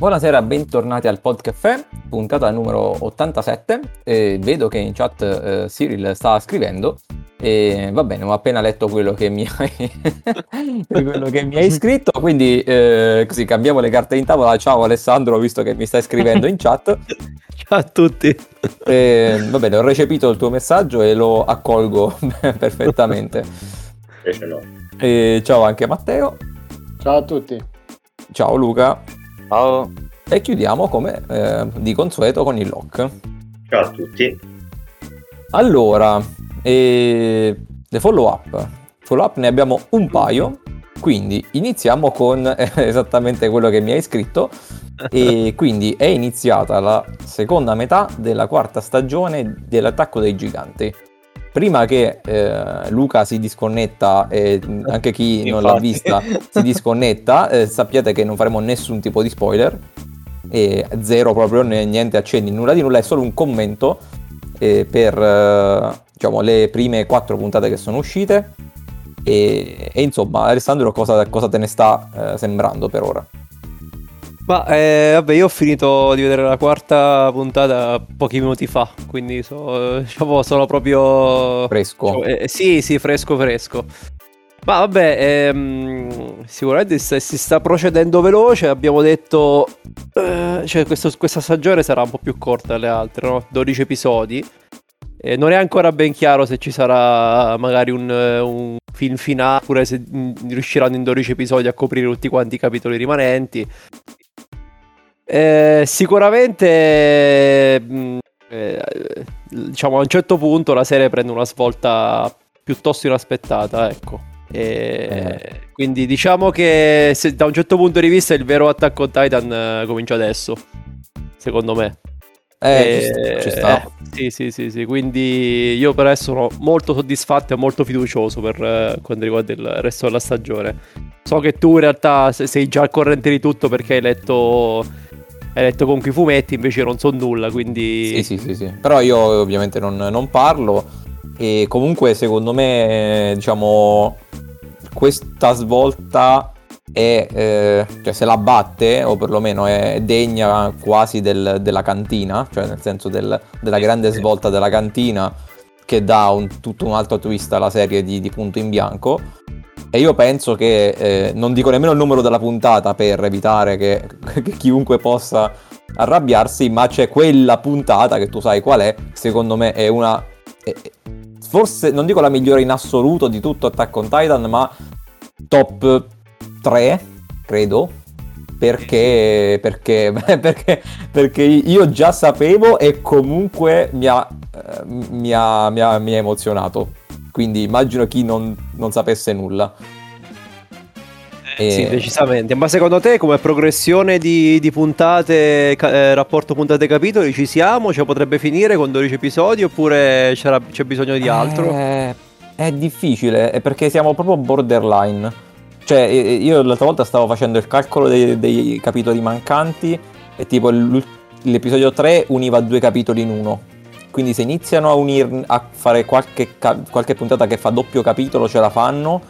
Buonasera, bentornati al Podcaffè, puntata numero 87. Eh, vedo che in chat eh, Cyril sta scrivendo. E va bene, ho appena letto quello che mi hai, quello che mi hai scritto, quindi eh, così cambiamo le carte in tavola. Ciao Alessandro, visto che mi stai scrivendo in chat. Ciao a tutti. va bene, ho recepito il tuo messaggio e lo accolgo perfettamente. Invece no. ciao anche Matteo. Ciao a tutti. Ciao Luca. Ciao. E chiudiamo come eh, di consueto con il lock. Ciao a tutti. Allora, eh, le follow up. Follow up ne abbiamo un paio, quindi iniziamo con eh, esattamente quello che mi hai scritto. E quindi è iniziata la seconda metà della quarta stagione dell'attacco dei giganti prima che eh, Luca si disconnetta e anche chi non l'ha vista si disconnetta, eh, sappiate che non faremo nessun tipo di spoiler, e zero proprio, niente accendi, nulla di nulla, è solo un commento eh, per eh, diciamo, le prime quattro puntate che sono uscite. E, e insomma, Alessandro, cosa, cosa te ne sta eh, sembrando per ora? Ma eh, vabbè, io ho finito di vedere la quarta puntata pochi minuti fa, quindi so, diciamo, sono proprio... Fresco. Diciamo, eh, sì, sì, fresco, fresco. Ma vabbè, ehm, sicuramente si, sta procedendo veloce, abbiamo detto... Eh, cioè, questo, questa stagione sarà un po' più corta delle altre, no? 12 episodi. Eh, non è ancora ben chiaro se ci sarà magari un, un film finale, oppure se mh, riusciranno in 12 episodi a coprire tutti quanti i capitoli rimanenti. Eh, sicuramente, mh, mm, eh, diciamo, a un certo punto la serie prende una svolta piuttosto inaspettata, ecco. E eh. Quindi diciamo che se, da un certo punto di vista il vero Attack on Titan eh, comincia adesso, secondo me. Eh, e, ci sta. Eh, sì, sì, sì, sì, quindi io per adesso sono molto soddisfatto e molto fiducioso per eh, quanto riguarda il resto della stagione. So che tu in realtà sei già al corrente di tutto perché hai letto hai letto comunque i fumetti, invece io non so nulla, quindi... Sì, sì, sì, sì. Però io ovviamente non, non parlo. E comunque secondo me, diciamo, questa svolta è, eh, cioè se la batte, o perlomeno è degna quasi del, della cantina, cioè nel senso del, della grande svolta della cantina che dà un, tutto un altro twist alla serie di, di Punto in Bianco e io penso che, eh, non dico nemmeno il numero della puntata per evitare che, che chiunque possa arrabbiarsi, ma c'è quella puntata che tu sai qual è, secondo me è una... È, forse, non dico la migliore in assoluto di tutto Attack on Titan, ma top 3, credo, perché, perché, perché, perché, io già sapevo e comunque mi ha, eh, mi ha, mi ha, mi ha emozionato quindi immagino chi non, non sapesse nulla. Eh, e... Sì, decisamente. Ma secondo te come progressione di, di puntate, eh, rapporto puntate-capitoli, ci siamo? Cioè potrebbe finire con 12 episodi oppure c'è bisogno di altro? Eh, è difficile, è perché siamo proprio borderline. Cioè, io l'altra volta stavo facendo il calcolo dei, dei capitoli mancanti e tipo l'episodio 3 univa due capitoli in uno. Quindi se iniziano a, unir, a fare qualche, qualche puntata che fa doppio capitolo ce la fanno,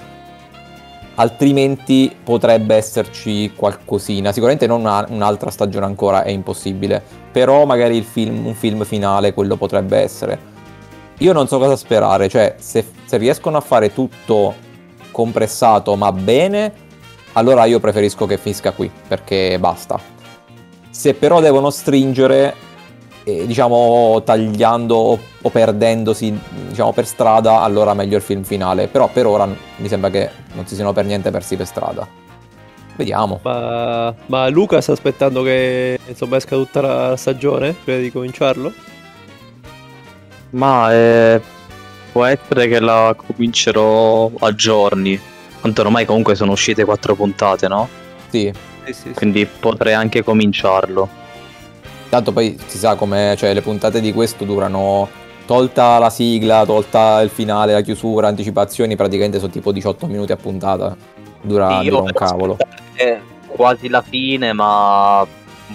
altrimenti potrebbe esserci qualcosina. Sicuramente non una, un'altra stagione ancora, è impossibile. Però magari film, un film finale, quello potrebbe essere. Io non so cosa sperare, cioè se, se, riescono a fare tutto compressato ma bene, allora io preferisco che finisca qui, perché basta. Se però devono stringere, eh, diciamo tagliando o, perdendosi diciamo, per strada, allora meglio il film finale. Però per ora mi sembra che non si siano per niente persi per strada. Vediamo. Ma, ma Luca sta aspettando che insomma esca tutta la stagione prima di cominciarlo? Ma eh, può essere che la comincerò a giorni. Tanto ormai comunque sono uscite quattro puntate, no? Sì. sì, sì Quindi sì. potrei anche cominciarlo. Tanto poi si sa come, cioè le puntate di questo durano, tolta la sigla, tolta il finale, la chiusura, anticipazioni, praticamente sono tipo 18 minuti a puntata. Dura, dura un cavolo. Quasi la fine, ma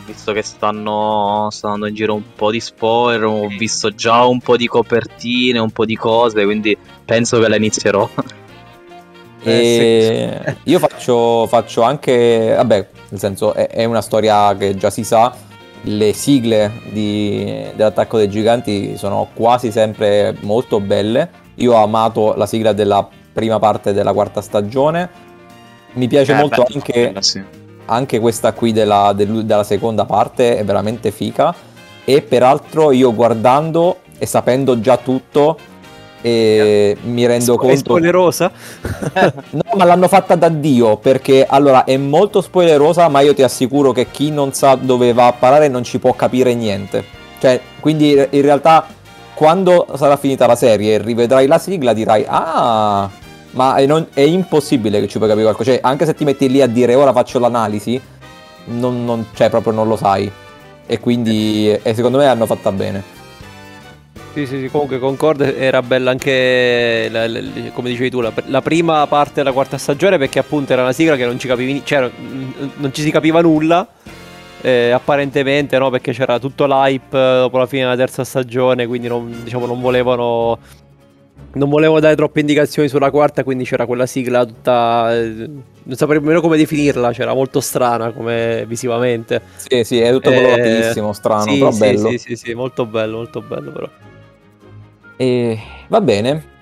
visto che stanno, stanno andando in giro un po' di spoiler, ho visto già un po' di copertine, un po' di cose, quindi penso che la inizierò. E Eh, io faccio, faccio anche, vabbè, nel senso è, è una storia che già si sa, le sigle di- dell'attacco dei giganti sono quasi sempre molto belle. Io ho amato la sigla della prima parte della quarta stagione. Mi piace Eh, molto beh, anche, quella sì. anche questa qui della, del- della seconda parte, è veramente fica. E peraltro io guardando e sapendo già tutto, eh, mi rendo Spo- È conto... spoilerosa? No, ma l'hanno fatta da Dio perché allora è molto spoilerosa, ma io ti assicuro che chi non sa dove va a parare non ci può capire niente. Cioè, quindi in realtà quando sarà finita la serie e rivedrai la sigla dirai "Ah, ma è, non- è impossibile che ci puoi capire qualcosa". Cioè, anche se ti metti lì a dire "Ora faccio l'analisi", non, non- cioè proprio non lo sai. E quindi e secondo me l'hanno fatta bene. Sì, sì, sì, comunque concordo, era bella anche, la- la- come dicevi tu, la, la prima parte della quarta stagione perché appunto era una sigla che non ci capivi, cioè, non- ci si capiva nulla, eh, apparentemente, no? Perché c'era tutto l'hype eh, dopo la fine della terza stagione, quindi non, diciamo, non volevano... Non volevo dare troppe indicazioni sulla quarta, quindi c'era quella sigla tutta... eh, non saprei nemmeno come definirla, c'era molto strana come visivamente. Sì, sì, è tutto Eh, colorosissimo, strano, sì, però sì, bello. Sì, sì, sì, molto bello, molto bello però. E va bene.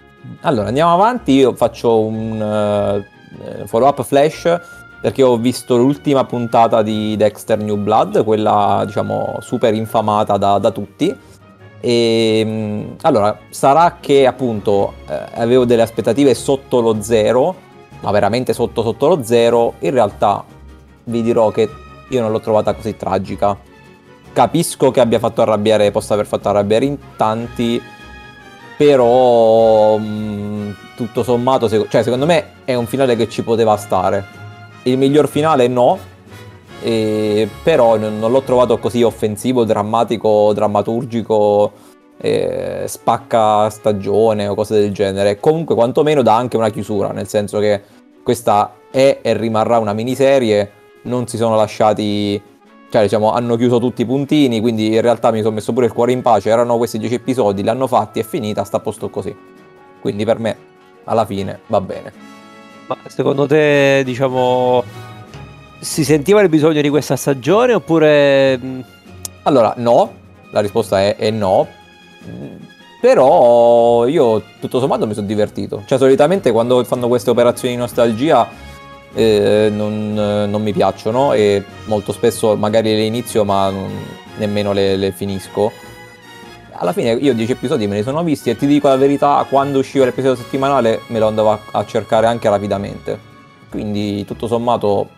Allora andiamo avanti. Io faccio un eh, follow up flash perché ho visto l'ultima puntata di Dexter New Blood, quella diciamo super infamata da, da tutti. E mh, allora sarà che appunto eh, avevo delle aspettative sotto lo zero, ma veramente sotto sotto lo zero. In realtà vi dirò che io non l'ho trovata così tragica. Capisco che abbia fatto arrabbiare, possa aver fatto arrabbiare in tanti, però mh, tutto sommato, cioè, secondo me è un finale che ci poteva stare. Il miglior finale no, e- però non, non l'ho trovato così offensivo, drammatico, drammaturgico, eh, spacca stagione o cose del genere. Comunque quantomeno dà anche una chiusura, nel senso che questa è e rimarrà una miniserie, non si sono lasciati cioè diciamo hanno chiuso tutti i puntini, quindi in realtà mi sono messo pure il cuore in pace, erano questi 10 episodi, li hanno fatti, è finita, sta a posto così. Quindi per me alla fine va bene. Ma secondo te, diciamo, si sentiva il bisogno di questa stagione oppure... mh, Allora, no, la risposta è, è no. Mm, Però io tutto sommato mi sono divertito. Cioè, solitamente quando fanno queste operazioni di nostalgia eh, non, non mi piacciono e molto spesso magari le inizio ma nemmeno le, le finisco. Alla fine io 10 episodi me li sono visti e ti dico la verità, quando usciva l'episodio settimanale me lo andavo a, a cercare anche rapidamente. Quindi tutto sommato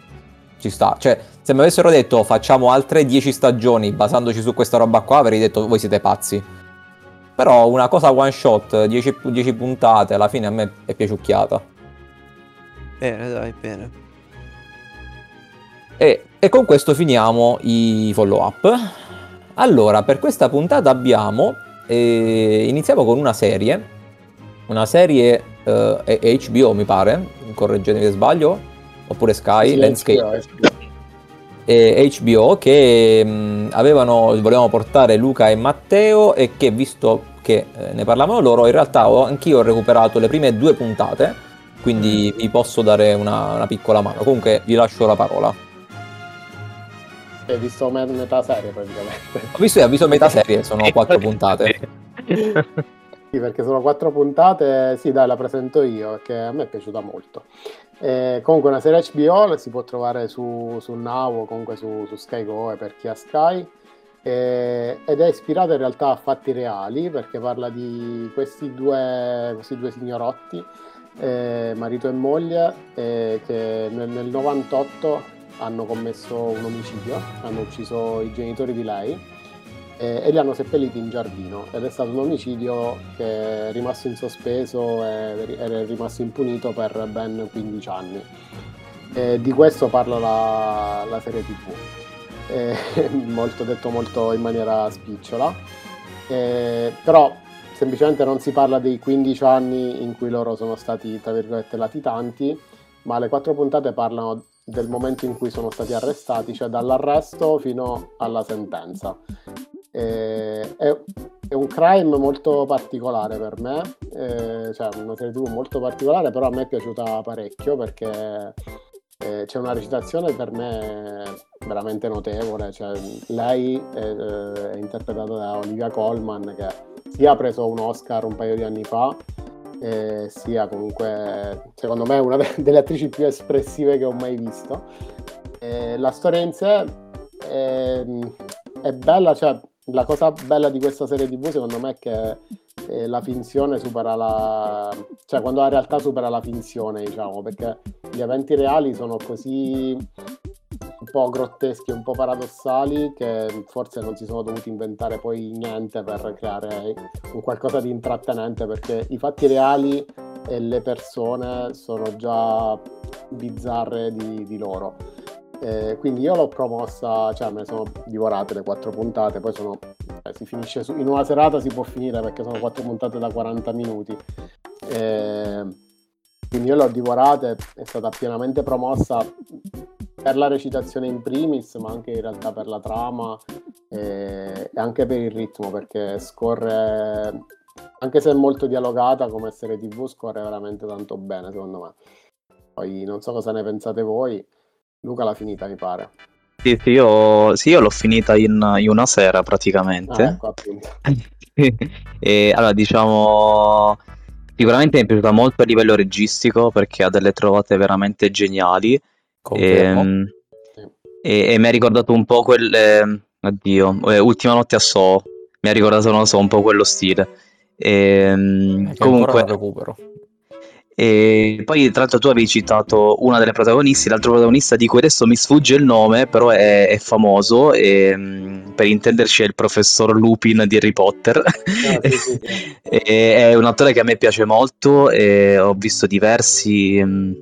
ci sta. Cioè, se mi avessero detto facciamo altre 10 stagioni basandoci su questa roba qua, avrei detto voi siete pazzi. Però una cosa one shot, 10, 10 puntate, alla fine a me è piaciucchiata. Bene, dai, bene. E, e con questo finiamo i follow up. Allora, per questa puntata abbiamo. eh, iniziamo con una serie. Una serie eh, HBO, mi pare. Correggetemi se sbaglio. Oppure Sky, Sì, Landscape. HBO, HBO. e HBO che mh, avevano, volevano portare Luca e Matteo e che visto che eh, ne parlavano loro, in realtà ho, anch'io ho recuperato le prime due puntate, quindi vi posso dare una, una piccola mano. Comunque vi lascio la parola. Hai visto me- metà serie praticamente. Ho visto, ho visto metà serie, sono quattro puntate. Sì, perché sono quattro puntate, sì dai la presento io, che a me è piaciuta molto. Eh, comunque una serie HBO la si può trovare su, su Now o comunque su, su Sky Go e per chi ha Sky eh, ed è ispirata in realtà a fatti reali perché parla di questi due, questi due signorotti, eh, marito e moglie, eh, che nel, nel 98 hanno commesso un omicidio, hanno ucciso i genitori di lei eh, e li hanno seppelliti in giardino. Ed è stato un omicidio che è rimasto in sospeso e è rimasto impunito per ben 15 anni. Di questo parla la, la serie tv, Eh, molto, detto molto in maniera spicciola, Eh, però semplicemente non si parla dei 15 anni in cui loro sono stati, tra virgolette, latitanti, ma le quattro puntate parlano del momento in cui sono stati arrestati, cioè dall'arresto fino alla sentenza. Eh, è, è un crime molto particolare per me, eh, cioè una serie tv molto particolare, però a me è piaciuta parecchio perché eh, c'è una recitazione per me veramente notevole. Cioè, lei è, è interpretata da Olivia Colman, che sia ha preso un Oscar un paio di anni fa, eh, sia comunque, secondo me, una delle attrici più espressive che ho mai visto. Eh, la storia in sé è, è bella, cioè la cosa bella di questa serie TV secondo me è che eh, la finzione supera la... cioè quando la realtà supera la finzione, diciamo, perché gli eventi reali sono così un po' grotteschi, un po' paradossali che forse non si sono dovuti inventare poi niente per creare un qualcosa di intrattenente perché i fatti reali e le persone sono già bizzarre di, di loro eh, quindi io l'ho promossa, cioè me ne sono divorate le quattro puntate, poi sono, eh, si finisce su, in una serata si può finire perché sono quattro puntate da 40 minuti. Eh, quindi io l'ho divorata, è stata pienamente promossa per la recitazione in primis, ma anche in realtà per la trama e, e anche per il ritmo, perché scorre, anche se è molto dialogata come serie tv, scorre veramente tanto bene secondo me. Poi non so cosa ne pensate voi. Luca l'ha finita, mi pare. Sì, sì, io, sì, io l'ho finita in, in, una sera praticamente. Ah, ecco, appunto. e allora, diciamo, sicuramente mi è piaciuta molto a livello registico perché ha delle trovate veramente geniali. E, ehm, e, e, mi ha ricordato un po' quelle. Oddio, eh, Ultima notte a So. Mi ha ricordato, non so, un po' quello stile. E, ehm, comunque. recupero. E poi, tra l'altro, tu avevi citato una delle protagonisti, l'altro protagonista di cui adesso mi sfugge il nome, però è, è famoso. E, mm, per intenderci, è il professor Lupin di Harry Potter. Ah, sì, sì, sì. è un attore che a me piace molto. E ho visto diversi. Mm,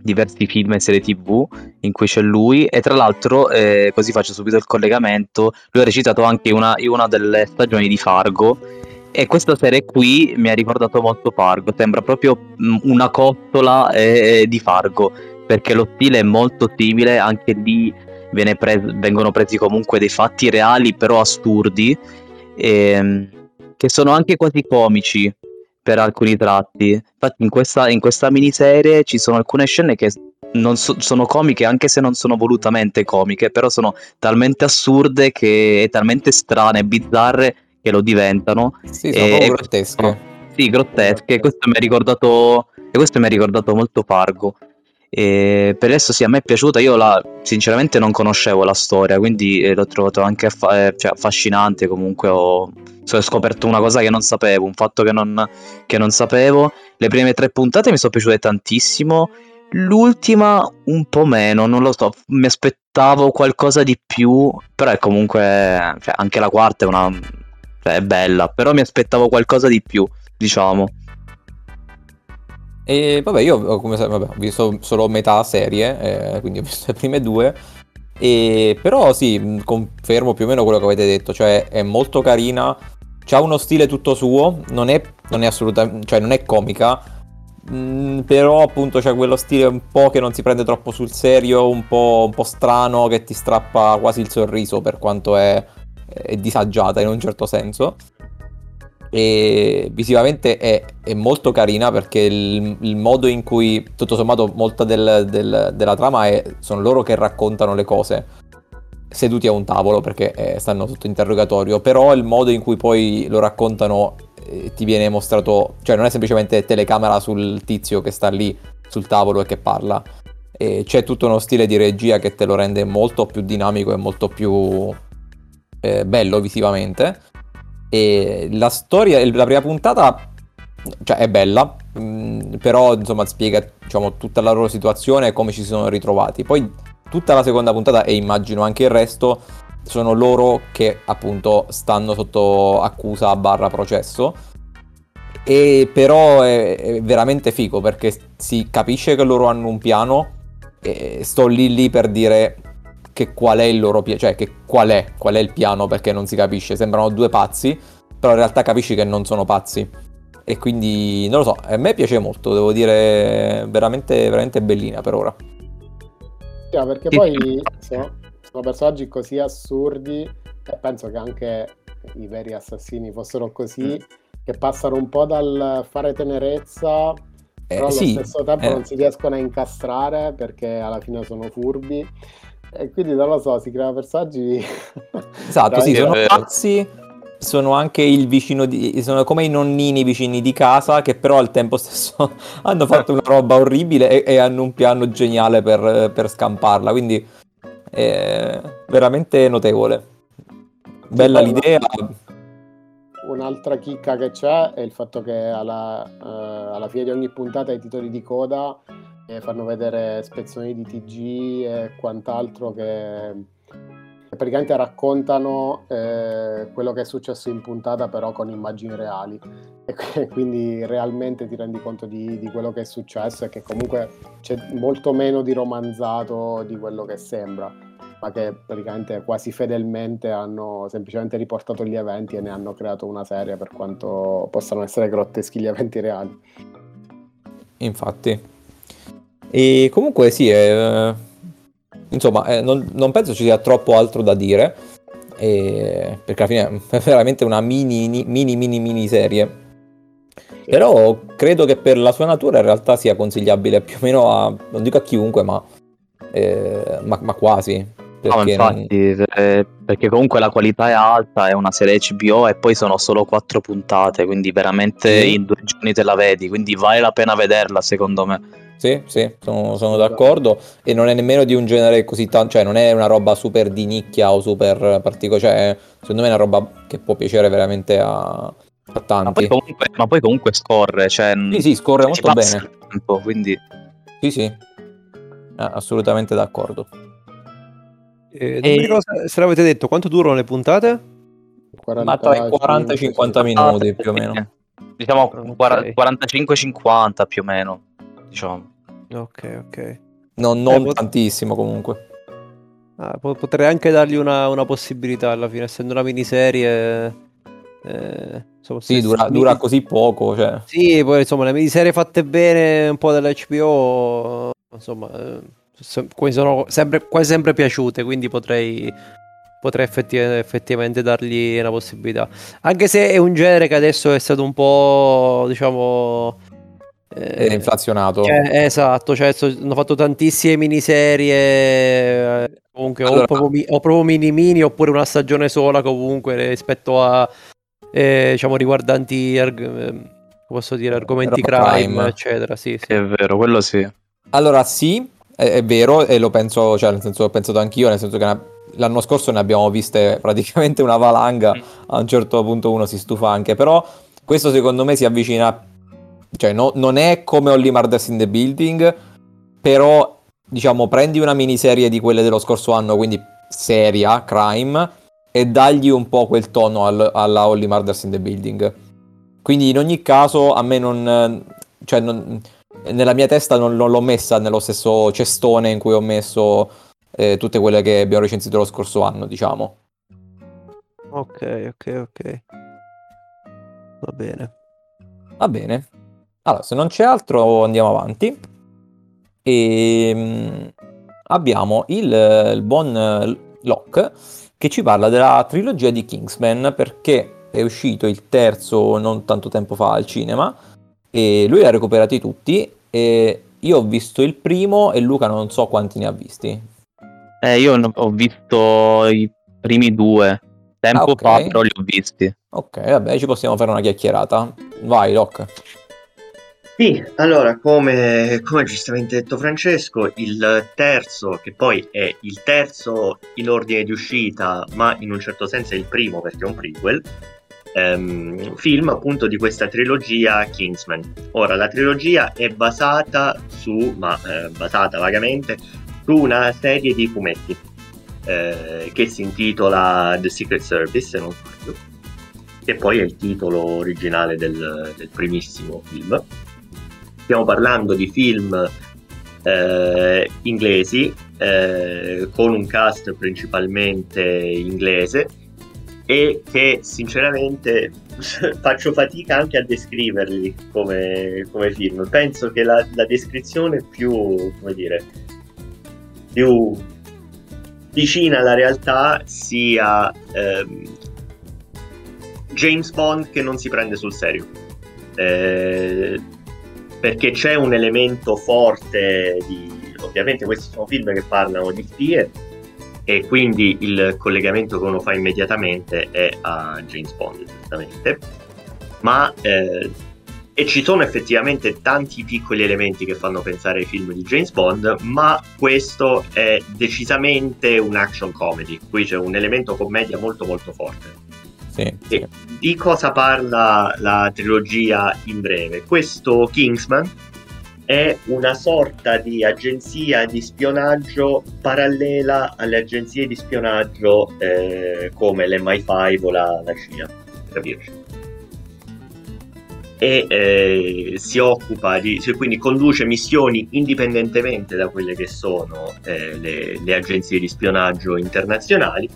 diversi film e serie tv in cui c'è lui e tra l'altro eh, così faccio subito il collegamento lui ha recitato anche una, una delle stagioni di Fargo e questa serie qui mi ha ricordato molto Fargo, sembra proprio mm, una cottola eh, di Fargo, perché lo stile è molto simile, anche lì pres- vengono presi comunque dei fatti reali, però assurdi, ehm, che sono anche quasi comici per alcuni tratti. Infatti in questa, in questa miniserie ci sono alcune scene che so- sono comiche anche se non sono volutamente comiche, però sono talmente assurde che, e talmente strane, bizzarre che lo diventano. Sì, sono e, grottesche. No, sì, grottesche. Questo mi ha ricordato, e questo mi ha ricordato molto Fargo. E per adesso sì, a me è piaciuta. Io la, sinceramente non conoscevo la storia, quindi eh, l'ho trovato anche affa- eh, cioè, affascinante. Comunque ho, ho, scoperto una cosa che non sapevo, un fatto che non, che non sapevo. Le prime tre puntate mi sono piaciute tantissimo. L'ultima un po' meno, non lo so, mi aspettavo qualcosa di più, però è comunque, cioè, anche la quarta è una, è bella, però mi aspettavo qualcosa di più, diciamo. E vabbè, io come vabbè, ho visto solo metà serie, eh, quindi ho visto le prime due. E, però sì, confermo più o meno quello che avete detto, cioè è molto carina, ha uno stile tutto suo, non è, non è assolutamente, cioè non è comica, mh, mm, però appunto c'è quello stile un po' che non si prende troppo sul serio, un po', un po' strano, che ti strappa quasi il sorriso per quanto è è disagiata in un certo senso. E visivamente è, è molto carina perché il, il, modo in cui, tutto sommato, molta del, del, della trama è, sono loro che raccontano le cose seduti a un tavolo perché eh, stanno sotto interrogatorio, però il modo in cui poi lo raccontano eh, ti viene mostrato, cioè non è semplicemente telecamera sul tizio che sta lì sul tavolo e che parla, e c'è tutto uno stile di regia che te lo rende molto più dinamico e molto più eh, bello visivamente. E la storia, la prima puntata, cioè è bella, mh, mm, però insomma spiega diciamo, tutta la loro situazione e come ci si sono ritrovati. Poi tutta la seconda puntata e immagino anche il resto sono loro che appunto stanno sotto accusa barra processo. E però è, è veramente figo perché si capisce che loro hanno un piano e sto lì lì per dire che qual è il loro piano, cioè che qual è, qual è il piano perché non si capisce, sembrano due pazzi, però in realtà capisci che non sono pazzi. E quindi non lo so, a me piace molto, devo dire, veramente, veramente bellina per ora. Yeah, perché poi sono, sono personaggi così assurdi e penso che anche i veri assassini fossero così, che passano un po' dal fare tenerezza, Eh, però allo sì, stesso tempo eh. non si riescono a incastrare perché alla fine sono furbi. E quindi non lo so, si creano personaggi. Esatto, sì, sono vero. pazzi, sono anche il vicino di... sono come i nonnini vicini di casa che però al tempo stesso hanno fatto una roba orribile e, e hanno un piano geniale per, per scamparla, quindi è veramente notevole. Bella l'idea, Un'altra chicca che c'è è il fatto che alla, eh, alla fine di ogni puntata i titoli di coda eh, fanno vedere spezzoni di TG e quant'altro che, praticamente raccontano eh, quello che è successo in puntata però con immagini reali e quindi realmente ti rendi conto di, di quello che è successo e che comunque c'è molto meno di romanzato di quello che sembra ma che praticamente quasi fedelmente hanno semplicemente riportato gli eventi e ne hanno creato una serie per quanto possano essere grotteschi gli eventi reali. infatti. E comunque sì, eh, insomma, eh, non, non penso ci sia troppo altro da dire, eh, perché alla fine è veramente una mini, mini, mini, mini serie. Però credo che per la sua natura in realtà sia consigliabile più o meno a, non dico a chiunque, ma, eh, ma, ma quasi. No, Perché non- infatti, eh, perché comunque la qualità è alta, è una serie HBO e poi sono solo quattro puntate, quindi veramente Sì. in due giorni te la vedi, quindi vale la pena vederla secondo me. Sì, sì, sono, sono d'accordo. E non è nemmeno di un genere così tanto, cioè non è una roba super di nicchia o super particolare, cioè secondo me è una roba che può piacere veramente a, a Ma tanti. poi comunque, ma poi comunque scorre, cioè, Sì, sì, scorre molto passa bene. tempo, quindi Sì, sì, Ah, assolutamente d'accordo. Eh, E- ricordo se- l'avete detto, quanto durano le puntate? Ma tra i 40 e i 50 minuti più o meno. Diciamo Ok. 45-50 più o meno. Diciamo. Ok, ok. Non, non Eh, pot- tantissimo comunque. Ah, po- potrei anche dargli una, una possibilità alla fine, essendo una miniserie. Eh, insomma, Sì, dura, dura così poco, cioè. Sì, poi insomma, le miniserie fatte bene un po' dell'HBO, insomma, eh, sono sempre, quasi sempre piaciute, quindi potrei, potrei effetti- effettivamente dargli una possibilità. Anche se è un genere che adesso è stato un po', diciamo... È eh, inflazionato. cioè, esatto, cioè, so- hanno fatto tantissime miniserie, eh, comunque o Allora- proprio, mi- o proprio mini mini oppure una stagione sola comunque rispetto a, eh, diciamo, riguardanti, arg- ehm, posso dire, argomenti crime, crime. eccetera, sì, sì. È vero, quello sì. Allora sì, è, è vero e lo penso, cioè nel senso l'ho pensato anch'io, nel senso che ne- l'anno scorso ne abbiamo viste praticamente una valanga, a un certo punto uno si stufa anche, però questo secondo me si avvicina, cioè no- non è come Only Murders in the Building, però diciamo prendi una miniserie di quelle dello scorso anno, quindi seria, crime, e dagli un po' quel tono al- alla Only Murders in the Building. Quindi in ogni caso a me non... Cioè non nella mia testa non, non l'ho messa nello stesso cestone in cui ho messo eh, tutte quelle che abbiamo recensito lo scorso anno, diciamo. Ok, ok, ok. Va bene. Va bene. Allora, se non c'è altro andiamo avanti. E mm, abbiamo il, il buon eh, Locke che ci parla della trilogia di Kingsman perché è uscito il terzo non tanto tempo fa al cinema e lui ha recuperati tutti e io ho visto il primo e Luca non so quanti ne ha visti. Eh, io ho visto i primi due. Tempo Ah, ok. fa, però li ho visti. Ok, vabbè, ci possiamo fare una chiacchierata. Vai, Locke. Sì, allora, come, come giustamente detto Francesco, il terzo, che poi è il terzo in ordine di uscita, ma in un certo senso è il primo perché è un prequel, ehm, film appunto di questa trilogia Kingsman. Ora, la trilogia è basata su, ma eh, basata vagamente, su una serie di fumetti eh, che si intitola The Secret Service, se non sbaglio, che poi è il titolo originale del, del primissimo film. Stiamo parlando di film eh, inglesi eh, con un cast principalmente inglese e che sinceramente faccio fatica anche a descriverli come, come film. Penso che la, la descrizione più, come dire, più vicina alla realtà sia ehm, James Bond che non si prende sul serio. Eh, perché c'è un elemento forte di... Ovviamente questi sono film che parlano di spie e quindi il collegamento che uno fa immediatamente è a James Bond, giustamente. Ma eh, e ci sono effettivamente tanti piccoli elementi che fanno pensare ai film di James Bond, ma questo è decisamente un action comedy, qui c'è un elemento commedia molto molto forte. Sì, sì. Di cosa parla la trilogia in breve? Questo Kingsman è una sorta di agenzia di spionaggio parallela alle agenzie di spionaggio eh, come l'MI5 o la, la CIA, capirci e eh, si occupa di, quindi conduce missioni indipendentemente da quelle che sono eh, le, le, agenzie di spionaggio internazionali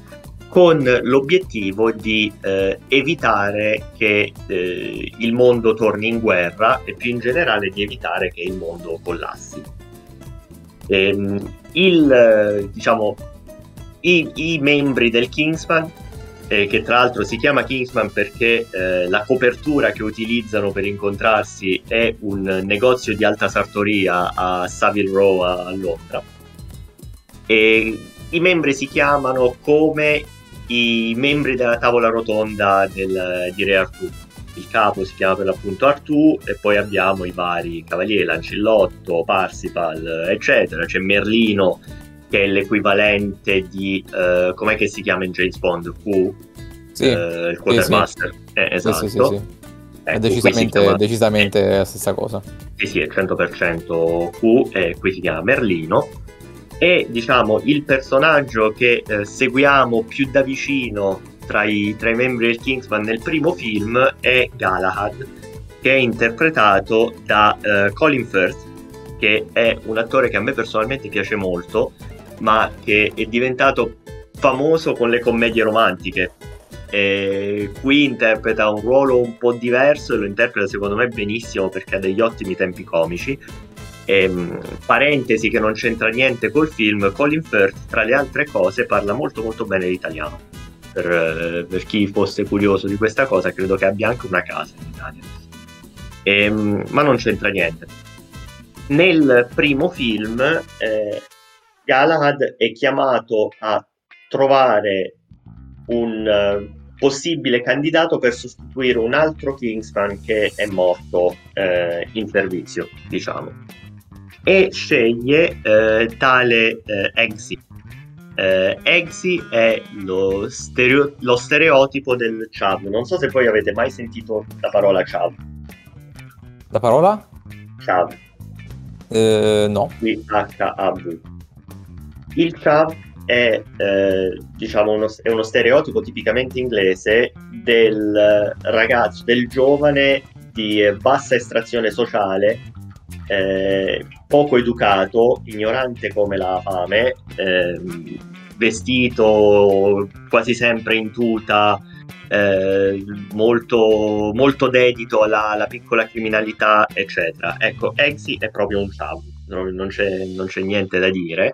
con l'obiettivo di eh, evitare che eh, il mondo torni in guerra e più in generale di evitare che il mondo collassi. Ehm, il, diciamo, i, i membri del Kingsman eh, che tra l'altro si chiama Kingsman perché eh, la copertura che utilizzano per incontrarsi è un negozio di alta sartoria a Savile Row a Londra. E i membri si chiamano come i membri della tavola rotonda del, di Re Artù. Il capo si chiama per l'appunto Artù e poi abbiamo i vari cavalieri, Lancillotto, Parsifal, eccetera. C'è Merlino che è l'equivalente di uh, com'è che si chiama in James Bond? Q, sì, uh, il quartermaster. Sì, sì. Eh, esatto. Sì, Ecco, è decisamente, chiama... decisamente eh, la stessa cosa. Sì, sì, è 100% Q e qui si chiama Merlino. E diciamo il personaggio che eh, seguiamo più da vicino tra i, tra i membri del Kingsman nel primo film è Galahad, che è interpretato da uh, Colin Firth, che è un attore che a me personalmente piace molto ma che è diventato famoso con le commedie romantiche. E qui interpreta un ruolo un po' diverso e lo interpreta secondo me benissimo perché ha degli ottimi tempi comici. Ehm, parentesi che non c'entra niente col film, Colin Firth tra le altre cose parla molto molto bene l'italiano. Per, eh, per chi fosse curioso di questa cosa, credo che abbia anche una casa in Italia. Ehm, ma non c'entra niente. Nel primo film eh, Galahad è chiamato a trovare un uh, possibile candidato per sostituire un altro Kingsman che è morto uh, in servizio, diciamo. E sceglie uh, tale Eggsy. Eggsy è lo, stereo- lo, stereotipo del Chav. Non so se poi avete mai sentito la parola Chav. La parola? Chav. no. H-A-V. Il chav è, eh, diciamo uno, è uno stereotipo tipicamente inglese del ragazzo, del giovane di bassa estrazione sociale, eh, poco educato, ignorante come la fame, eh, vestito quasi sempre in tuta, eh, molto, molto dedito alla, alla, piccola criminalità, eccetera. Ecco, Exi è proprio un non, non, c'è, non c'è niente da dire.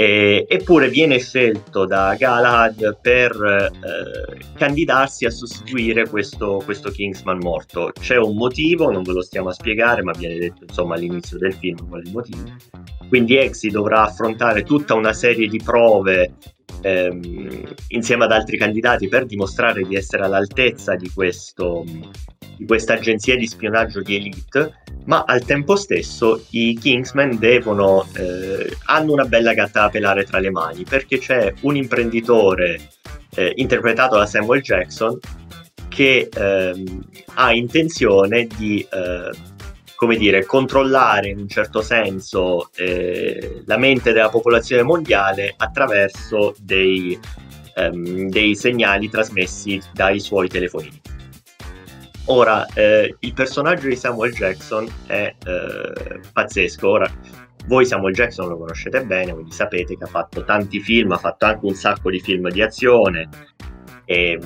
E, eppure viene scelto da Galahad per eh, candidarsi a sostituire questo, questo, Kingsman morto. C'è un motivo, non ve lo stiamo a spiegare, ma viene detto insomma all'inizio del film qual è il motivo. Quindi Exi dovrà affrontare tutta una serie di prove ehm, insieme ad altri candidati per dimostrare di essere all'altezza di questo di questa agenzia di spionaggio di elite, ma al tempo stesso i Kingsmen devono, eh, hanno una bella gatta da pelare tra le mani, perché c'è un imprenditore eh, interpretato da Samuel Jackson che ehm, ha intenzione di eh, come dire, controllare in un certo senso eh, la mente della popolazione mondiale attraverso dei, ehm, dei segnali trasmessi dai suoi telefonini. Ora, eh, il personaggio di Samuel Jackson è eh, pazzesco. Ora, voi Samuel Jackson lo conoscete bene, quindi sapete che ha fatto tanti film, ha fatto anche un sacco di film di azione. E,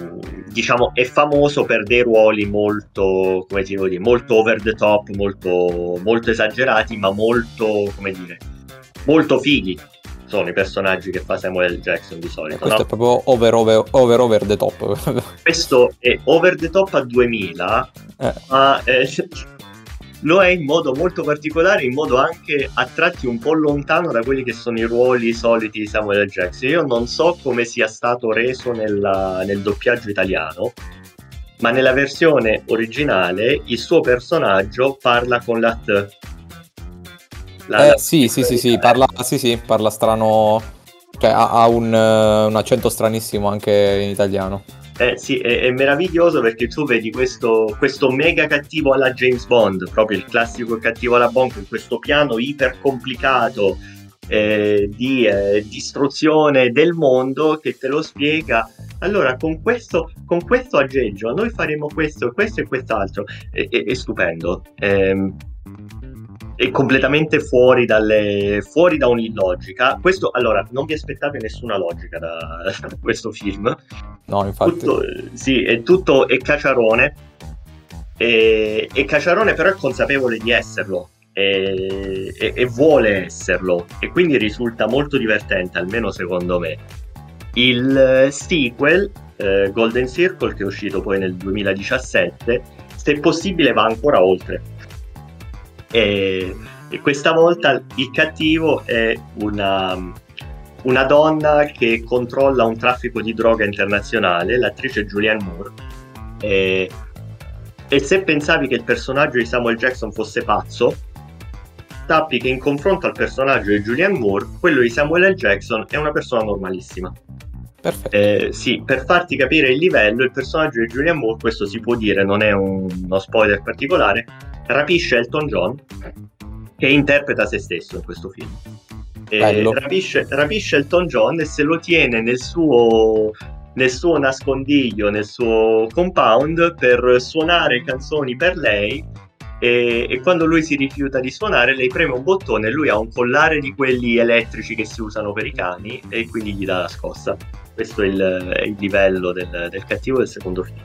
diciamo, è famoso per dei ruoli molto, come si dire, molto over the top, molto, molto esagerati, ma molto, come dire, molto fighi. sono i personaggi che fa Samuel L. Jackson di solito. Questo no? è proprio over, over, over, over the top. Questo è over the top a 2000, Eh. ma eh, lo è in modo molto particolare, in modo anche a tratti un po' lontano da quelli che sono i ruoli soliti di Samuel. Jackson. Io non so come sia stato reso nella- nel doppiaggio italiano, ma nella versione originale il suo personaggio parla con la T. La- Eh, la- sì, sì, sì, sì, parla, sì, sì, parla strano, cioè ha, ha un, eh, un accento stranissimo anche in italiano. Eh, sì, è, è meraviglioso perché tu vedi questo, questo mega cattivo alla James Bond, proprio il classico cattivo alla Bond, con questo piano iper complicato eh, di eh, distruzione del mondo che te lo spiega. Allora, con questo, con questo aggeggio noi faremo questo, questo e quest'altro. È, è- è stupendo. È completamente fuori, dalle, fuori da ogni logica. Questo, allora, non vi aspettate nessuna logica da da questo film No, infatti. tutto, sì, è tutto è caciarone. E, e Caciarone però è consapevole di esserlo e, e- e vuole esserlo e quindi risulta molto divertente, almeno secondo me. Il sequel, eh, Golden Circle, che è uscito poi nel 2017, se possibile va ancora oltre. E, e questa volta il cattivo è una, una donna che controlla un traffico di droga internazionale, l'attrice Julianne Moore. E, e se pensavi che il personaggio di Samuel Jackson fosse pazzo, sappi che in confronto al personaggio di Julianne Moore, quello di Samuel L. Jackson è una persona normalissima. Perfetto. Eh, sì, per farti capire il livello, il personaggio di Julianne Moore, questo si può dire, non è un- uno spoiler particolare, rapisce Elton John, che interpreta se stesso in questo film. Rapisce, rapisce Elton John e se lo tiene nel suo, nel suo nascondiglio, nel suo compound, per suonare canzoni per lei. E, e quando lui si rifiuta di suonare, lei preme un bottone e lui ha un collare di quelli elettrici che si usano per i cani e quindi gli dà la scossa. Questo è il, è il livello del, del cattivo del secondo film.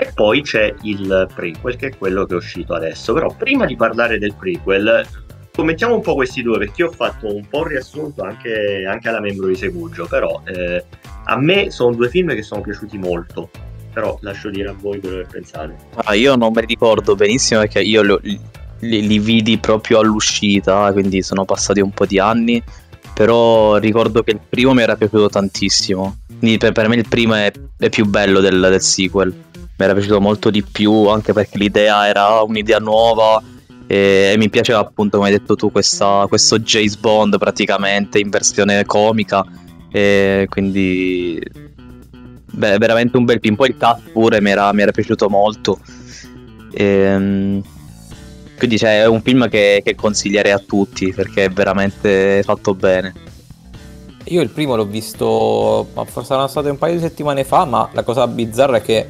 E poi c'è il prequel, che è quello che è uscito adesso. Però prima di parlare del prequel, commentiamo un po' questi due, perché io ho fatto un po' il riassunto anche, anche alla membro di Segugio. Però eh, a me sono due film che sono piaciuti molto. Però lascio dire a voi quello che pensate. Ah, io non me li ricordo benissimo perché io lo- li, li vidi proprio all'uscita, quindi sono passati un po' di anni. Però ricordo che il primo mi era piaciuto tantissimo. Quindi per, per me il primo è, è più bello del, del sequel. Mi era piaciuto molto di più, anche perché l'idea era un'idea nuova. E, e mi piaceva appunto, come hai detto tu, questa- questo James Bond praticamente in versione comica. E quindi Beh, veramente un bel film. Poi il cast pure mi era, mi era piaciuto molto. Ehm, quindi cioè, è un film che, che consiglierei a tutti perché è veramente fatto bene. Io il primo l'ho visto, forse erano state un paio di settimane fa, ma la cosa bizzarra è che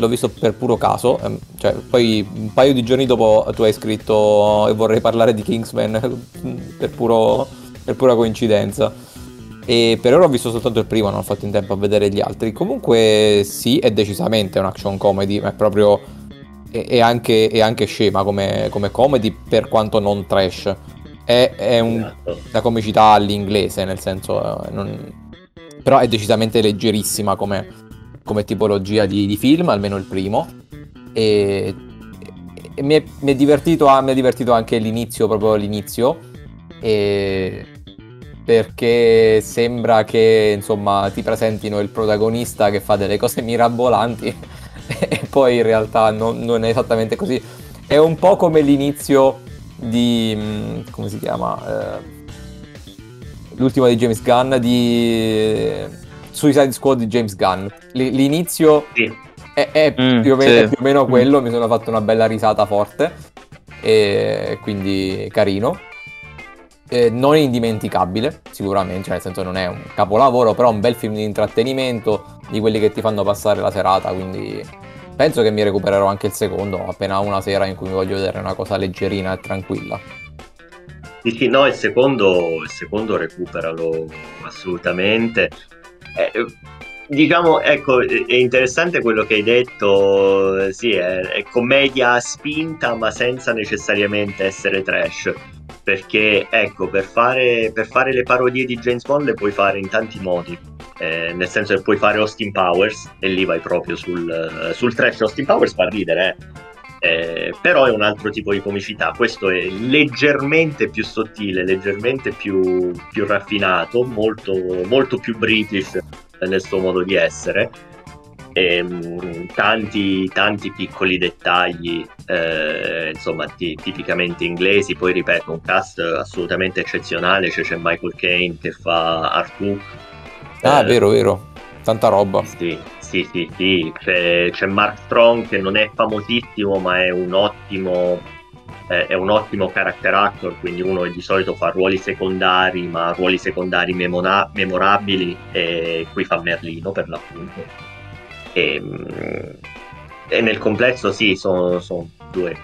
l'ho visto per puro caso. ehm, Cioè, poi un paio di giorni dopo tu hai scritto e vorrei parlare di Kingsman per, puro- per pura coincidenza. E per ora ho visto soltanto il primo, non ho fatto in tempo a vedere gli altri. Comunque sì, è decisamente un action comedy, ma è proprio... è, è anche, è anche scema come, come comedy per quanto non trash. È, è un, Esatto. la comicità all'inglese, nel senso... eh, non- Però è decisamente leggerissima come, come tipologia di, di film, almeno il primo. E, e mi, è, mi è divertito, ah, mi è divertito anche l'inizio, proprio l'inizio. E perché sembra che insomma ti presentino il protagonista che fa delle cose mirabolanti e poi in realtà non, non è esattamente così. È un po' come l'inizio di... mm, come si chiama? Eh, l'ultimo di James Gunn, di Suicide Squad di James Gunn. L- l'inizio Sì. è, è Mm, più, o meno, sì. è più o meno quello, mi sono fatto una bella risata forte, e quindi carino. Eh, non è indimenticabile, sicuramente, cioè nel senso non è un capolavoro, però è un bel film di intrattenimento, di quelli che ti fanno passare la serata, quindi penso che mi recupererò anche il secondo, appena una sera in cui mi voglio vedere una cosa leggerina e tranquilla. Sì, sì, no, il secondo, il secondo recuperalo assolutamente. Eh, diciamo, ecco, è interessante quello che hai detto, eh, sì, è, è commedia spinta, ma senza necessariamente essere trash. perché ecco, per fare, per fare le parodie di James Bond le puoi fare in tanti modi. Eh, nel senso che puoi fare Austin Powers e lì vai proprio sul, sul trash. Austin Powers fa ridere, eh. Eh, però è un altro tipo di comicità. Questo è leggermente più sottile, leggermente più, più raffinato, molto, molto più british nel suo modo di essere e, um, tanti, tanti piccoli dettagli, eh, insomma, t- tipicamente inglesi. Poi ripeto, un cast assolutamente eccezionale. Cioè, c'è Michael Caine che fa Arthur. Ah, eh, vero, vero. Tanta roba. Sì, sì, sì, sì. C'è, c'è Mark Strong che non è famosissimo, ma è un ottimo è un ottimo character actor, quindi uno di solito fa ruoli secondari, ma ruoli secondari memora- memorabili, e qui fa Merlino per l'appunto. E, mm, e nel complesso sì, sono, sono due,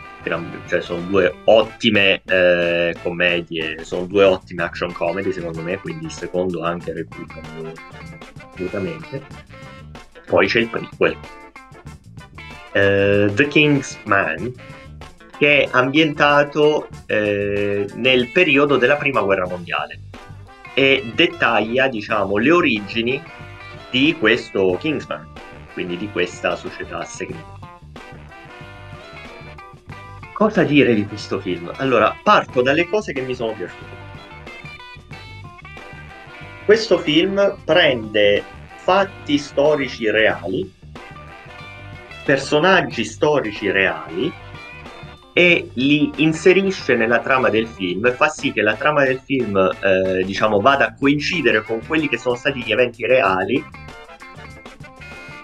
cioè sono due ottime eh, commedie, sono due ottime action comedy secondo me, quindi il secondo anche recupera assolutamente. Poi c'è il prequel. Uh, The King's Man, che è ambientato eh, nel periodo della prima guerra mondiale e dettaglia diciamo le origini di questo Kingsman quindi di questa società segreta. Cosa dire di questo film? Allora, parto dalle cose che mi sono piaciute. Questo film prende fatti storici reali, personaggi storici reali e li inserisce nella trama del film e fa sì che la trama del film eh, diciamo vada a coincidere con quelli che sono stati gli eventi reali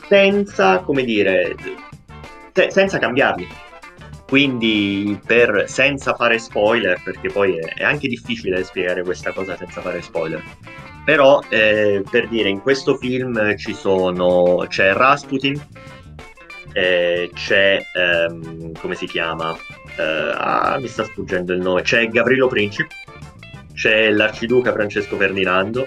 senza, come dire, se, senza cambiarli. Quindi, per, senza fare spoiler, perché poi è, è, anche difficile spiegare questa cosa senza fare spoiler. Però, eh, per dire, in questo film ci sono, c'è Rasputin, eh, c'è, ehm, come si chiama? Eh, ah, mi sta sfuggendo il nome. C'è Gavrilo Princip, c'è l'arciduca Francesco Ferdinando,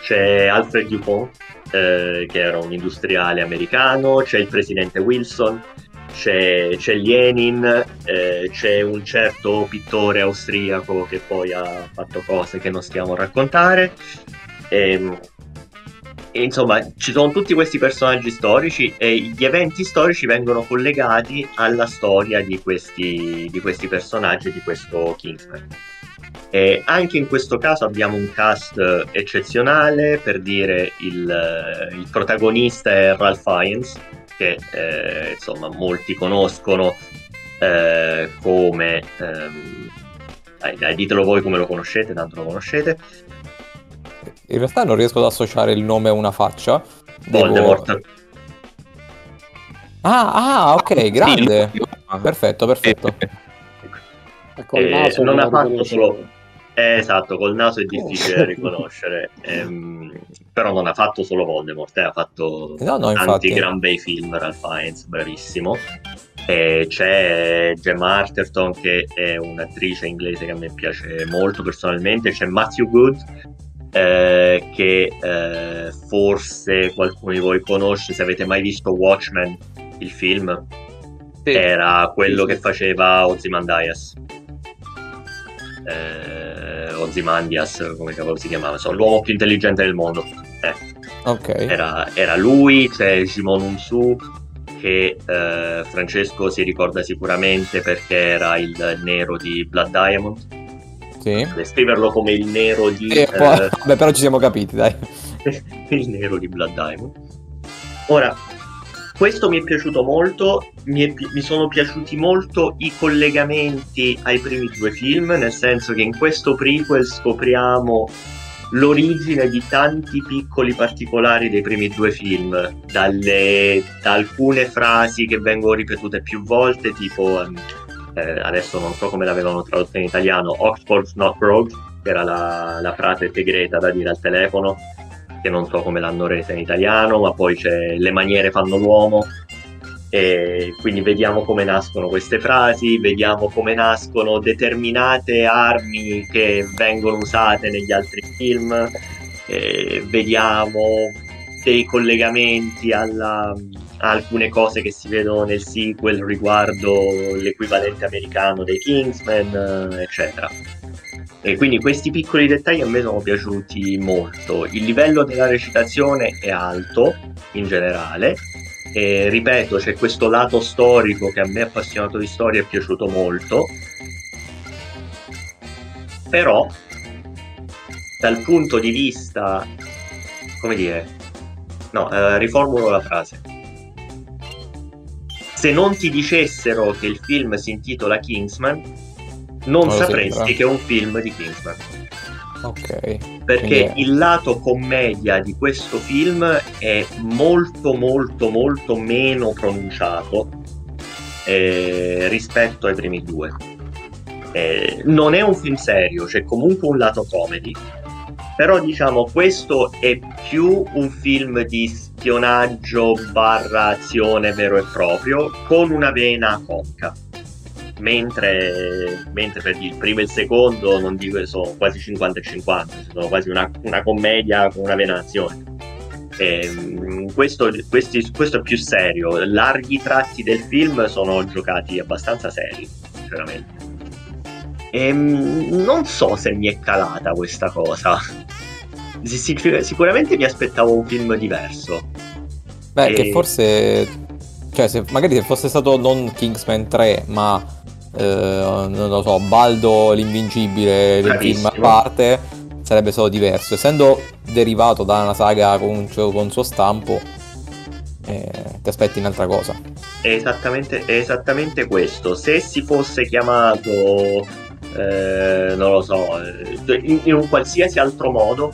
c'è Alfred Dupont, eh, che era un industriale americano, c'è il presidente Wilson, c'è, c'è Lenin, eh, c'è un certo pittore austriaco che poi ha fatto cose che non stiamo a raccontare. E, ehm, e insomma, ci sono tutti questi personaggi storici e gli eventi storici vengono collegati alla storia di questi, di questi personaggi, di questo Kingsman. E anche in questo caso abbiamo un cast eccezionale, per dire il, il protagonista è Ralph Fiennes, che eh, insomma molti conoscono eh, come... Ehm, dai, dai, ditelo voi come lo conoscete, tanto lo conoscete. In realtà non riesco ad associare il nome a una faccia. Voldemort. Devo... Ah, ah, ok, grande. perfetto, perfetto. Eh, non ha fatto solo eh, esatto, col naso è difficile da riconoscere, ehm, però non ha fatto solo Voldemort, eh, ha fatto no, no, tanti infatti. gran bei film, Ralph Fiennes, bravissimo. E c'è Gemma Arterton che è un'attrice inglese che a me piace molto personalmente, c'è Matthew Good eh, che eh, forse qualcuno di voi conosce, se avete mai visto Watchmen, il film, sì. era quello sì. che faceva Ozymandias. Eh, Ozymandias, come cavolo si chiamava, so, l'uomo più intelligente del mondo. Eh. Okay. Era, era, lui, c'è Jimon Unsu, che eh, Francesco si ricorda sicuramente perché era il nero di Blood Diamond. Sì. Descriverlo come il nero di... Eh, eh, beh, però ci siamo capiti, dai. il nero di Blood Diamond. Ora, questo mi è piaciuto molto, mi, è, mi, sono piaciuti molto i collegamenti ai primi due film, nel senso che in questo prequel scopriamo l'origine di tanti piccoli particolari dei primi due film, dalle, da alcune frasi che vengono ripetute più volte, tipo eh, adesso non so come l'avevano tradotto in italiano, Oxford's not broke, che era la, la frase segreta da dire al telefono, che non so come l'hanno resa in italiano, ma poi c'è Le maniere fanno l'uomo. E quindi vediamo come nascono queste frasi, vediamo come nascono determinate armi che vengono usate negli altri film, vediamo dei collegamenti alla, a alcune cose che si vedono nel sequel riguardo l'equivalente americano dei Kingsman, eccetera. E quindi questi piccoli dettagli a me sono piaciuti molto. Il livello della recitazione è alto in generale. E ripeto, c'è questo lato storico che a me appassionato di storia è piaciuto molto. Però, dal punto di vista, come dire, no, eh, riformulo la frase. Se non ti dicessero che il film si intitola Kingsman, non Non sapresti sembra. che è un film di Kingsman. Ok. Perché Quindi il lato commedia di questo film è molto molto molto meno pronunciato eh, rispetto ai primi due. Eh, non è un film serio, c'è comunque un lato comedy, però diciamo questo è più un film di spionaggio barra azione vero e proprio con una vena comica. Mentre, mentre per il primo e il secondo non dico che sono quasi 50 e 50, sono quasi una, una commedia con una vena azione. Ehm, questo, questi- questo è più serio. Larghi tratti del film sono giocati abbastanza seri, sinceramente. Ehm, non so se mi è calata questa cosa. Si- sic- sicuramente mi aspettavo un film diverso. Beh, E- che forse. Cioè, se, magari se fosse stato non Kingsman 3, ma. Eh, non lo so, Baldo l'invincibile, il film a parte, sarebbe stato diverso. Essendo derivato da una saga con, cioè, con suo stampo, eh, ti aspetti un'altra cosa. È esattamente, è esattamente questo. Se si fosse chiamato, eh, non lo so, eh, in, in un qualsiasi altro modo,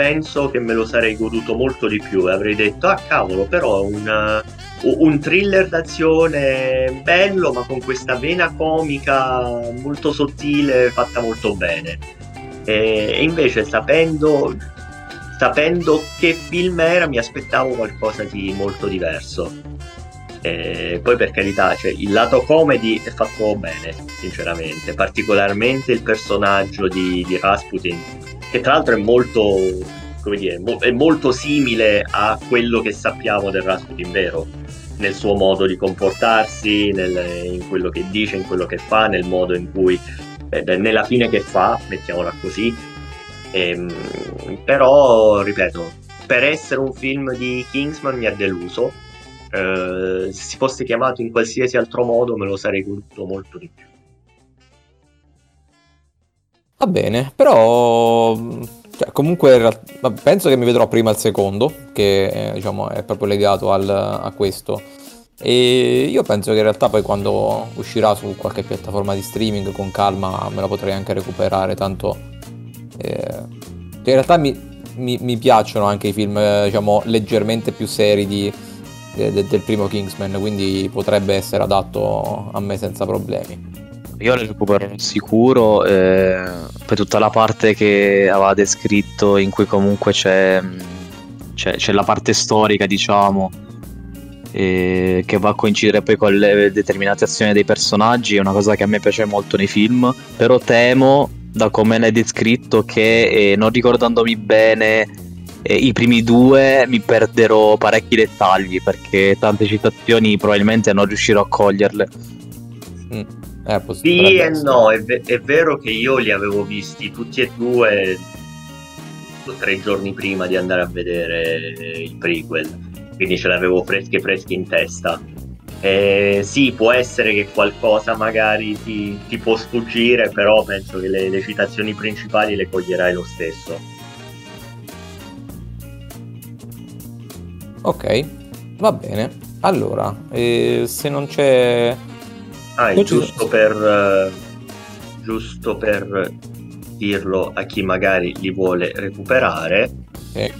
penso che me lo sarei goduto molto di più e avrei detto, ah cavolo, però un, un thriller d'azione bello, ma con questa vena comica molto sottile, fatta molto bene. E invece, sapendo, sapendo che film era, mi aspettavo qualcosa di molto diverso. E poi per carità, cioè, il lato comedy è fatto bene, sinceramente, particolarmente il personaggio di, di Rasputin, che tra l'altro è molto, come dire, mo- è molto simile a quello che sappiamo del Rasputin vero, nel suo modo di comportarsi, nel- in quello che dice, in quello che fa, nel modo in cui, eh, nella fine che fa, mettiamola così. Ehm, però, ripeto, per essere un film di Kingsman mi ha deluso. Eh, se si fosse chiamato in qualsiasi altro modo me lo sarei goduto molto di più. Va bene, però. cioè, comunque, penso che mi vedrò prima il secondo, che eh, diciamo è proprio legato al- a questo. E io penso che in realtà poi quando uscirà su qualche piattaforma di streaming con calma me la potrei anche recuperare, tanto eh, in realtà mi, mi- mi piacciono anche i film eh, diciamo leggermente più seri di- de- de- del primo Kingsman, quindi potrebbe essere adatto a me senza problemi. Io le recupero sicuro, eh, per tutta la parte che aveva descritto in cui comunque c'è, mh, c'è, c'è la parte storica, diciamo, eh, che va a coincidere poi con le determinate azioni dei personaggi, è una cosa che a me piace molto nei film, però temo, da come l'hai descritto, che eh, non ricordandomi bene eh, i primi due mi perderò parecchi dettagli, perché tante citazioni probabilmente non riuscirò a coglierle. Mm, eh, Sì e no, è, è vero che io li avevo visti tutti e due tre giorni prima di andare a vedere il prequel, quindi ce l'avevo fresche fresche in testa. Eh, sì, può essere che qualcosa magari ti, ti può sfuggire, però penso che le, le citazioni principali le coglierai lo stesso. Ok, va bene. Allora, eh, se non c'è... Ah, giusto per, eh, giusto per dirlo a chi magari li vuole recuperare, eh,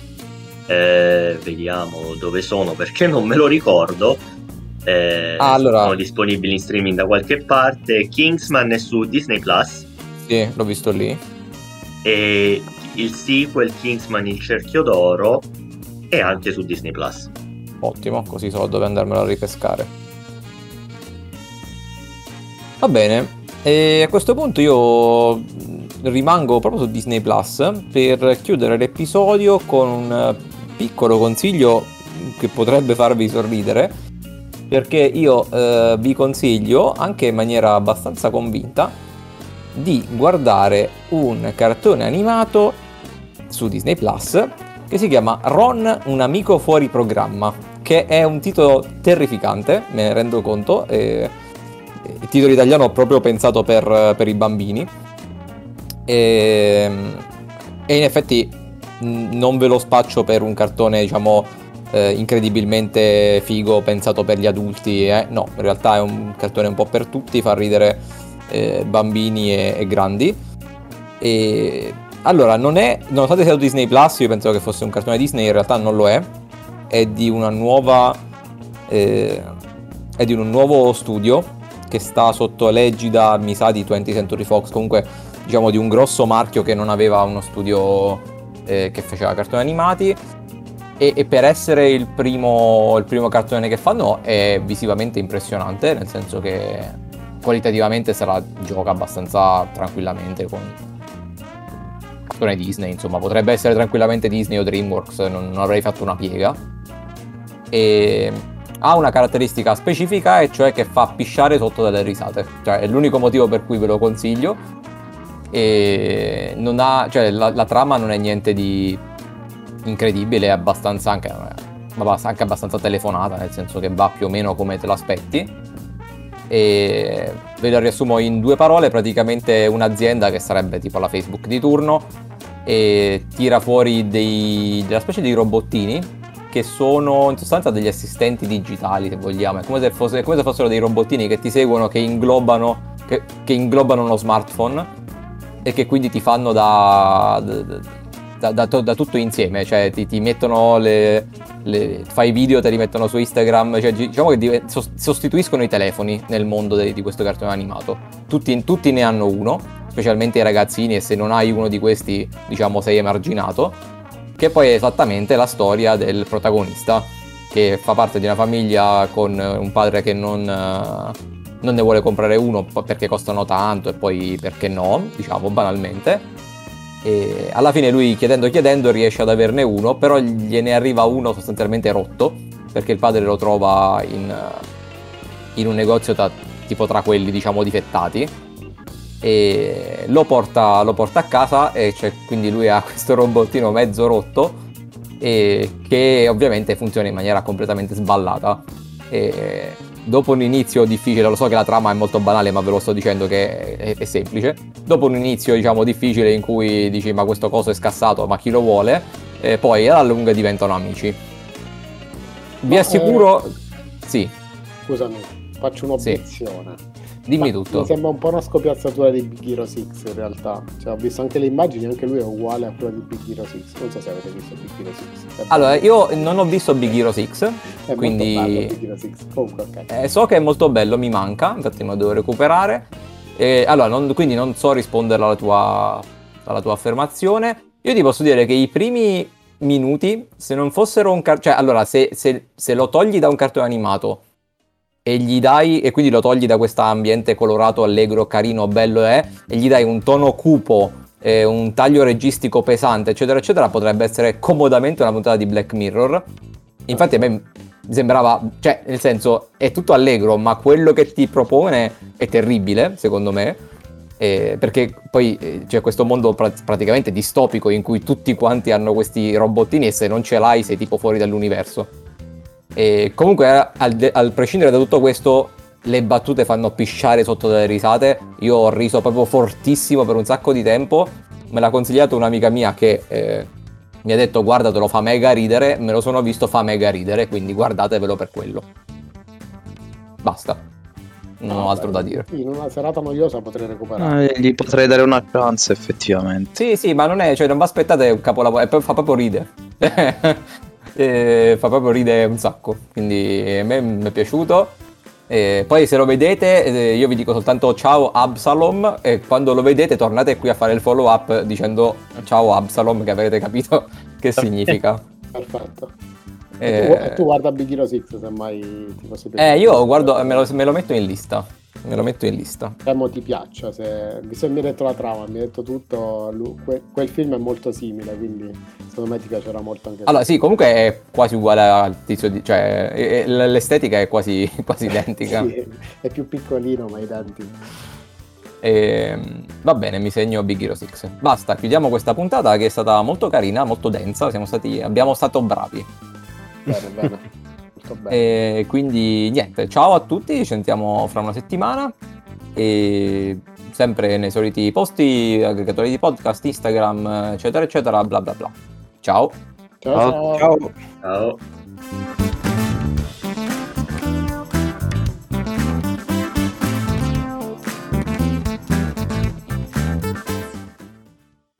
eh, vediamo dove sono perché non me lo ricordo. Eh, Ah, allora- Sono disponibili in streaming da qualche parte. Kingsman è su Disney Plus sì, l'ho visto lì. e il sequel Kingsman Il cerchio d'oro è anche su Disney Plus. Ottimo, così so dove andarmelo a ripescare. Va bene. E a questo punto io rimango proprio su Disney Plus per chiudere l'episodio con un eh, piccolo consiglio che potrebbe farvi sorridere. Perché io eh, vi consiglio, anche in maniera abbastanza convinta, di guardare un cartone animato su Disney Plus che si chiama Ron, un amico fuori programma, che è un titolo terrificante, me ne rendo conto. E, il titolo italiano ho proprio pensato per, per i bambini. E, e, in effetti non ve lo spaccio per un cartone, diciamo, eh, incredibilmente figo, pensato per gli adulti. Eh. No, in realtà è un cartone un po' per tutti, fa ridere eh, bambini e, e grandi. E allora, non è, nonostante sia su Disney Plus, io pensavo che fosse un cartone Disney, in realtà non lo è. È di una nuova. Eh, è di un nuovo studio che sta sotto l'egida, mi sa, di 20th Century Fox. Comunque, diciamo, di un grosso marchio che non aveva uno studio eh, che faceva cartoni animati. E, e per essere il primo, il primo cartone che fanno è visivamente impressionante, nel senso che qualitativamente se la gioca abbastanza tranquillamente con cartone Disney, insomma, potrebbe essere tranquillamente Disney o DreamWorks, non, non avrei fatto una piega. E ha una caratteristica specifica e cioè che fa pisciare sotto dalle risate. Cioè, è l'unico motivo per cui ve lo consiglio. E ha, cioè, la, la trama non è niente di incredibile, è abbastanza anche, anche abbastanza telefonata, nel senso che va più o meno come te l'aspetti e ve lo riassumo in due parole, praticamente un'azienda che sarebbe tipo la Facebook di turno e tira fuori dei, della specie di robottini che sono in sostanza degli assistenti digitali se vogliamo, è come se, fosse, come se fossero dei robottini che ti seguono, che inglobano, che, che inglobano uno smartphone e che quindi ti fanno da, da da, da, tutto insieme, cioè ti, ti mettono le, le, fai video, te li mettono su Instagram, cioè, diciamo che sostituiscono i telefoni nel mondo de, di questo cartone animato. Tutti, tutti ne hanno uno, specialmente i ragazzini e se non hai uno di questi diciamo sei emarginato, che poi è esattamente la storia del protagonista che fa parte di una famiglia con un padre che non, non ne vuole comprare uno perché costano tanto e poi perché no, diciamo banalmente. E alla fine lui chiedendo chiedendo riesce ad averne uno, però gliene arriva uno sostanzialmente rotto, perché il padre lo trova in, in un negozio tra, tipo tra quelli diciamo difettati e lo porta, lo porta a casa e quindi lui ha questo robottino mezzo rotto e che ovviamente funziona in maniera completamente sballata. E dopo un inizio difficile, lo so che la trama è molto banale, ma ve lo sto dicendo che è, è semplice. Dopo un inizio, diciamo, difficile in cui dici ma questo coso è scassato, ma chi lo vuole? E poi alla lunga diventano amici. Vi ma assicuro... Eh... Sì. Scusami, faccio un'obiezione. Sì. Dimmi Ma tutto. Mi sembra un po' una scopiazzatura di Big Hero 6 in realtà. Cioè, ho visto anche le immagini, anche lui è uguale a quello di Big Hero 6. Non so se avete visto Big Hero 6. Allora, io non ho visto Big Hero 6, è quindi... Bello Big Hero 6. Comunque, ok. Eh, so che è molto bello, mi manca, infatti me lo devo recuperare. E, allora, non, quindi non so rispondere alla tua, alla tua affermazione. Io ti posso dire che i primi minuti, se non fossero un cartone... Cioè, allora, se, se, se lo togli da un cartone animato e gli dai, e quindi lo togli da questo ambiente colorato, allegro, carino, bello è, e gli dai un tono cupo, eh, un taglio registico pesante, eccetera, eccetera, potrebbe essere comodamente una puntata di Black Mirror. Infatti a me sembrava, cioè, nel senso, è tutto allegro, ma quello che ti propone è terribile, secondo me. Eh, perché poi eh, c'è questo mondo pra- praticamente distopico in cui tutti quanti hanno questi robottini e se non ce l'hai sei tipo fuori dall'universo. E comunque, al, de- al prescindere da tutto questo, le battute fanno pisciare sotto delle risate. Io ho riso proprio fortissimo per un sacco di tempo. Me l'ha consigliato un'amica mia che eh, mi ha detto guardatelo, fa mega ridere. Me lo sono visto, fa mega ridere, quindi guardatevelo per quello. Basta. Non ho altro da dire. In una serata noiosa potrei recuperare. Eh, gli potrei dare una chance, effettivamente. Sì, sì, ma non è, cioè, non vi aspettate un capolavoro, fa proprio ridere. e fa proprio ridere un sacco, quindi a me mi è piaciuto. E poi se lo vedete eh, io vi dico soltanto ciao Absalom e quando lo vedete tornate qui a fare il follow up dicendo ciao Absalom che avrete capito che significa. Perfetto. E... Tu, tu guarda Big Hero 6 se mai ti posso piacere. Eh io guardo, me lo, me lo metto in lista me lo metto in lista. Temo ti piaccia, se... visto che mi hai detto la trama, mi hai detto tutto, quel film è molto simile, quindi secondo me ti piacerà molto anche Allora sì, comunque è quasi uguale al tizio di... cioè l'estetica è quasi, quasi identica. sì, è più piccolino ma identico. E, va bene, mi segno Big Hero 6. Basta, chiudiamo questa puntata che è stata molto carina, molto densa. Siamo stati, abbiamo stato bravi. Bene, bene. Molto bene. E quindi niente, ciao a tutti, ci sentiamo fra una settimana. E sempre nei soliti posti, aggregatori di podcast, Instagram, eccetera, eccetera, bla bla bla. Ciao. Ciao, ciao. Ciao. Ciao.